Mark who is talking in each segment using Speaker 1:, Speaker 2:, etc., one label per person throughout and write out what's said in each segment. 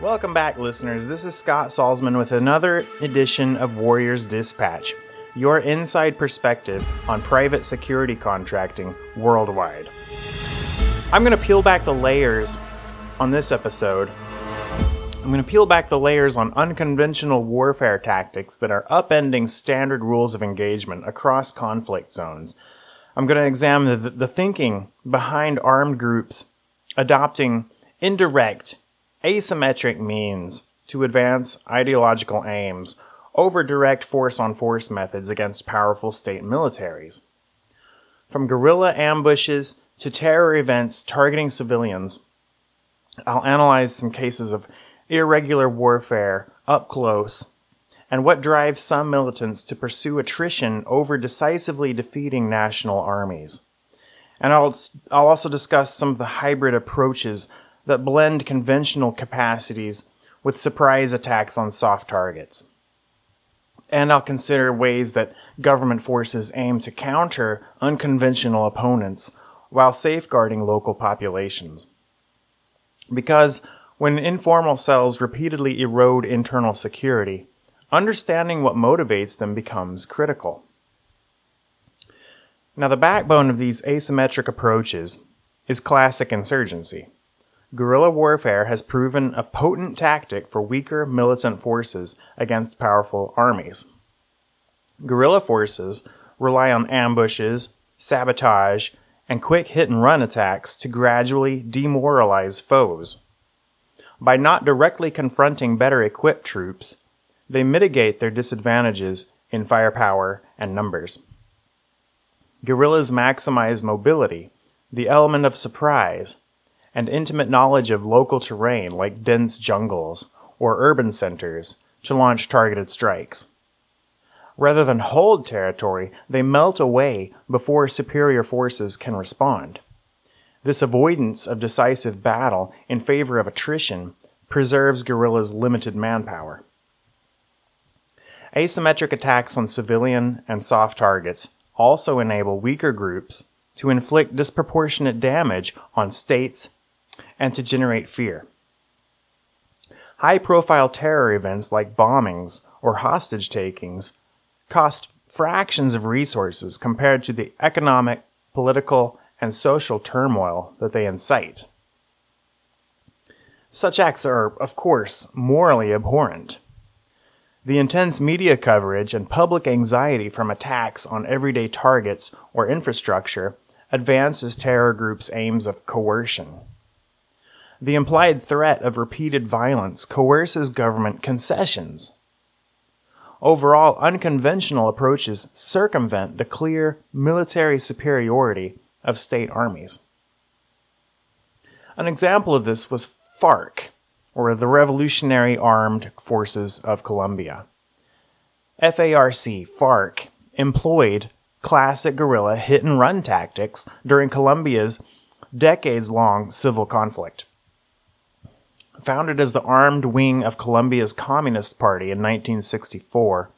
Speaker 1: Welcome back, listeners. This is Scott Salsman with another edition of Warriors Dispatch, your inside perspective on private security contracting worldwide. I'm going to peel back the layers on this episode. I'm going to peel back the layers on unconventional warfare tactics that are upending standard rules of engagement across conflict zones. I'm going to examine the, the thinking behind armed groups adopting indirect, asymmetric means to advance ideological aims over direct force on force methods against powerful state militaries. From guerrilla ambushes to terror events targeting civilians, I'll analyze some cases of irregular warfare up close and what drives some militants to pursue attrition over decisively defeating national armies. And I'll, I'll also discuss some of the hybrid approaches that blend conventional capacities with surprise attacks on soft targets. And I'll consider ways that government forces aim to counter unconventional opponents while safeguarding local populations. Because when informal cells repeatedly erode internal security, understanding what motivates them becomes critical. Now, the backbone of these asymmetric approaches is classic insurgency. Guerrilla warfare has proven a potent tactic for weaker militant forces against powerful armies. Guerrilla forces rely on ambushes, sabotage, and quick hit and run attacks to gradually demoralize foes. By not directly confronting better equipped troops, they mitigate their disadvantages in firepower and numbers. Guerrillas maximize mobility, the element of surprise, and intimate knowledge of local terrain like dense jungles or urban centers to launch targeted strikes. Rather than hold territory, they melt away before superior forces can respond. This avoidance of decisive battle in favor of attrition preserves guerrillas' limited manpower. Asymmetric attacks on civilian and soft targets also enable weaker groups to inflict disproportionate damage on states and to generate fear. High profile terror events like bombings or hostage takings cost fractions of resources compared to the economic, political, and social turmoil that they incite. Such acts are, of course, morally abhorrent. The intense media coverage and public anxiety from attacks on everyday targets or infrastructure advances terror groups' aims of coercion. The implied threat of repeated violence coerces government concessions. Overall, unconventional approaches circumvent the clear military superiority of state armies. An example of this was FARC, or the Revolutionary Armed Forces of Colombia. FARC, FARC, employed classic guerrilla hit and run tactics during Colombia's decades long civil conflict. Founded as the armed wing of Colombia's Communist Party in 1964,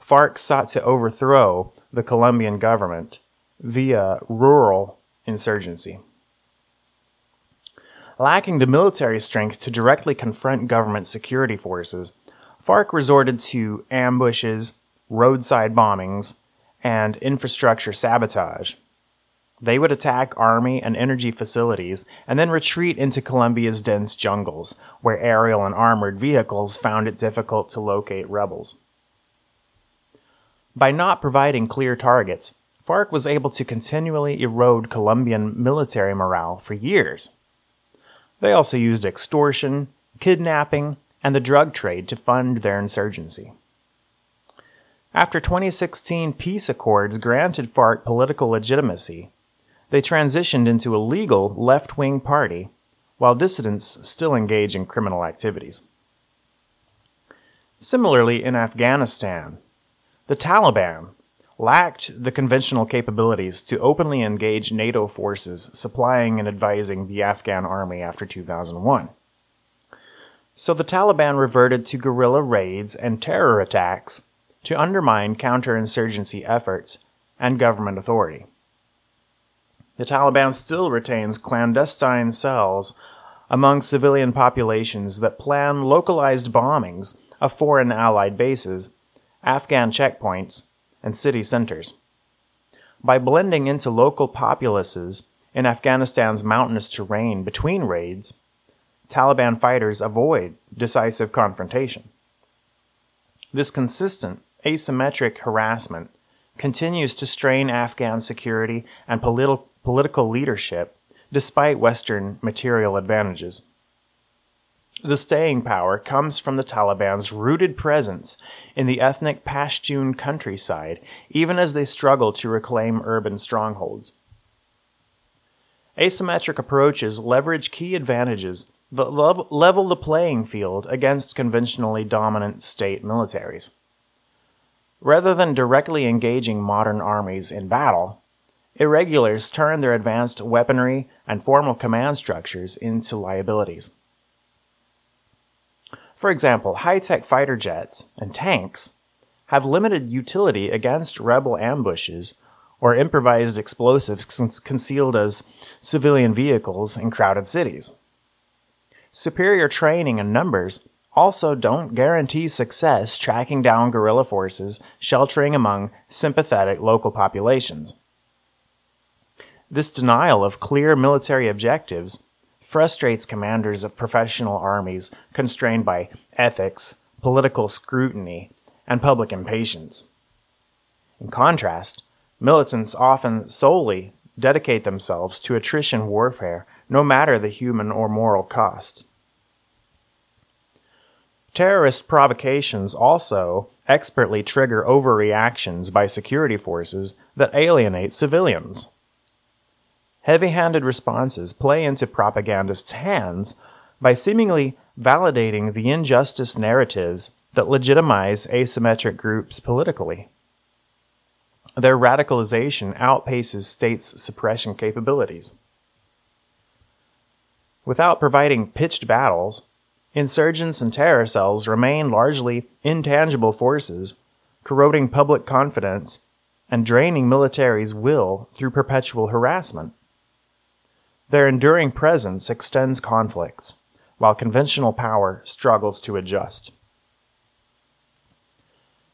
Speaker 1: FARC sought to overthrow the Colombian government via rural insurgency. Lacking the military strength to directly confront government security forces, FARC resorted to ambushes, roadside bombings, and infrastructure sabotage. They would attack army and energy facilities and then retreat into Colombia's dense jungles, where aerial and armored vehicles found it difficult to locate rebels. By not providing clear targets, FARC was able to continually erode Colombian military morale for years. They also used extortion, kidnapping, and the drug trade to fund their insurgency. After 2016 peace accords granted FARC political legitimacy, they transitioned into a legal left wing party, while dissidents still engage in criminal activities. Similarly, in Afghanistan, the Taliban lacked the conventional capabilities to openly engage NATO forces supplying and advising the Afghan army after 2001. So the Taliban reverted to guerrilla raids and terror attacks to undermine counterinsurgency efforts and government authority the Taliban still retains clandestine cells among civilian populations that plan localized bombings of foreign allied bases, Afghan checkpoints, and city centers. By blending into local populaces in Afghanistan's mountainous terrain between raids, Taliban fighters avoid decisive confrontation. This consistent, asymmetric harassment continues to strain Afghan security and politi- political leadership despite Western material advantages. The staying power comes from the Taliban's rooted presence in the ethnic Pashtun countryside, even as they struggle to reclaim urban strongholds. Asymmetric approaches leverage key advantages that level the playing field against conventionally dominant state militaries. Rather than directly engaging modern armies in battle, irregulars turn their advanced weaponry and formal command structures into liabilities. For example, high tech fighter jets and tanks have limited utility against rebel ambushes or improvised explosives concealed as civilian vehicles in crowded cities. Superior training and numbers also don't guarantee success tracking down guerrilla forces sheltering among sympathetic local populations. This denial of clear military objectives frustrates commanders of professional armies constrained by ethics, political scrutiny, and public impatience. In contrast, militants often solely dedicate themselves to attrition warfare, no matter the human or moral cost. Terrorist provocations also expertly trigger overreactions by security forces that alienate civilians. Heavy handed responses play into propagandists' hands by seemingly validating the injustice narratives that legitimize asymmetric groups politically. Their radicalization outpaces states' suppression capabilities. Without providing pitched battles, insurgents and terror cells remain largely intangible forces, corroding public confidence and draining militaries' will through perpetual harassment. Their enduring presence extends conflicts, while conventional power struggles to adjust.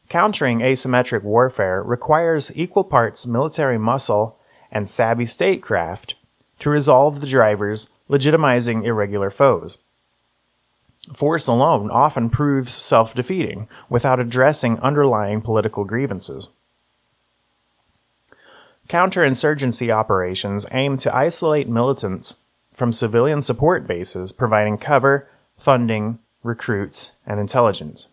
Speaker 1: Countering asymmetric warfare requires equal parts military muscle and savvy statecraft to resolve the drivers legitimizing irregular foes. Force alone often proves self defeating without addressing underlying political grievances. Counterinsurgency operations aim to isolate militants from civilian support bases, providing cover, funding, recruits, and intelligence.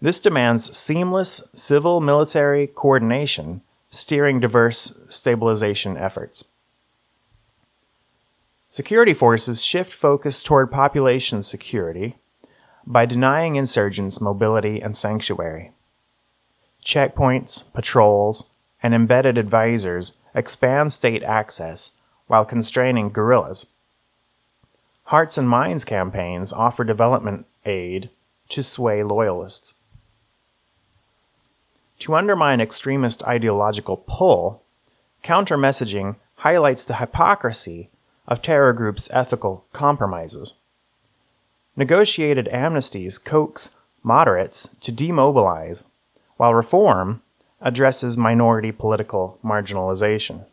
Speaker 1: This demands seamless civil military coordination, steering diverse stabilization efforts. Security forces shift focus toward population security by denying insurgents mobility and sanctuary. Checkpoints, patrols, and embedded advisors expand state access while constraining guerrillas. Hearts and Minds campaigns offer development aid to sway loyalists. To undermine extremist ideological pull, counter messaging highlights the hypocrisy of terror groups' ethical compromises. Negotiated amnesties coax moderates to demobilize, while reform addresses minority political marginalization.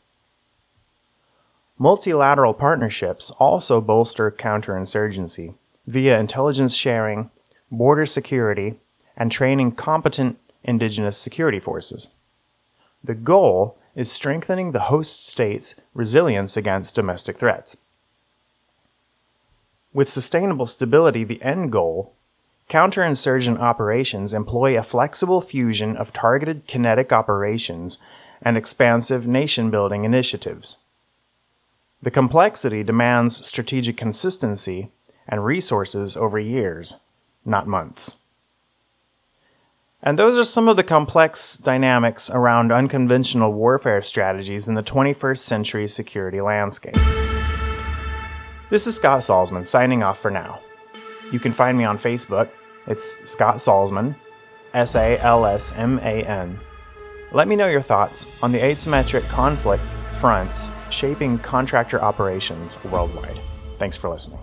Speaker 1: Multilateral partnerships also bolster counterinsurgency via intelligence sharing, border security, and training competent indigenous security forces. The goal is strengthening the host state's resilience against domestic threats. With sustainable stability the end goal, Counterinsurgent operations employ a flexible fusion of targeted kinetic operations and expansive nation building initiatives. The complexity demands strategic consistency and resources over years, not months. And those are some of the complex dynamics around unconventional warfare strategies in the 21st century security landscape. This is Scott Salsman signing off for now. You can find me on Facebook it's Scott Salsman, S A L S M A N. Let me know your thoughts on the asymmetric conflict fronts shaping contractor operations worldwide. Thanks for listening.